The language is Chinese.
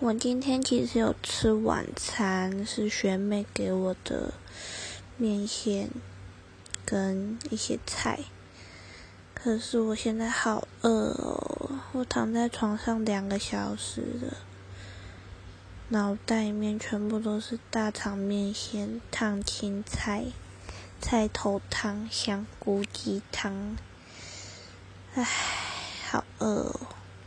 我今天其实有吃晚餐是学妹给我的面线跟一些菜。可是我现在好饿哦我躺在床上两个小时了脑袋里面全部都是大肠面线烫青菜菜头汤香菇鸡汤。唉好饿哦。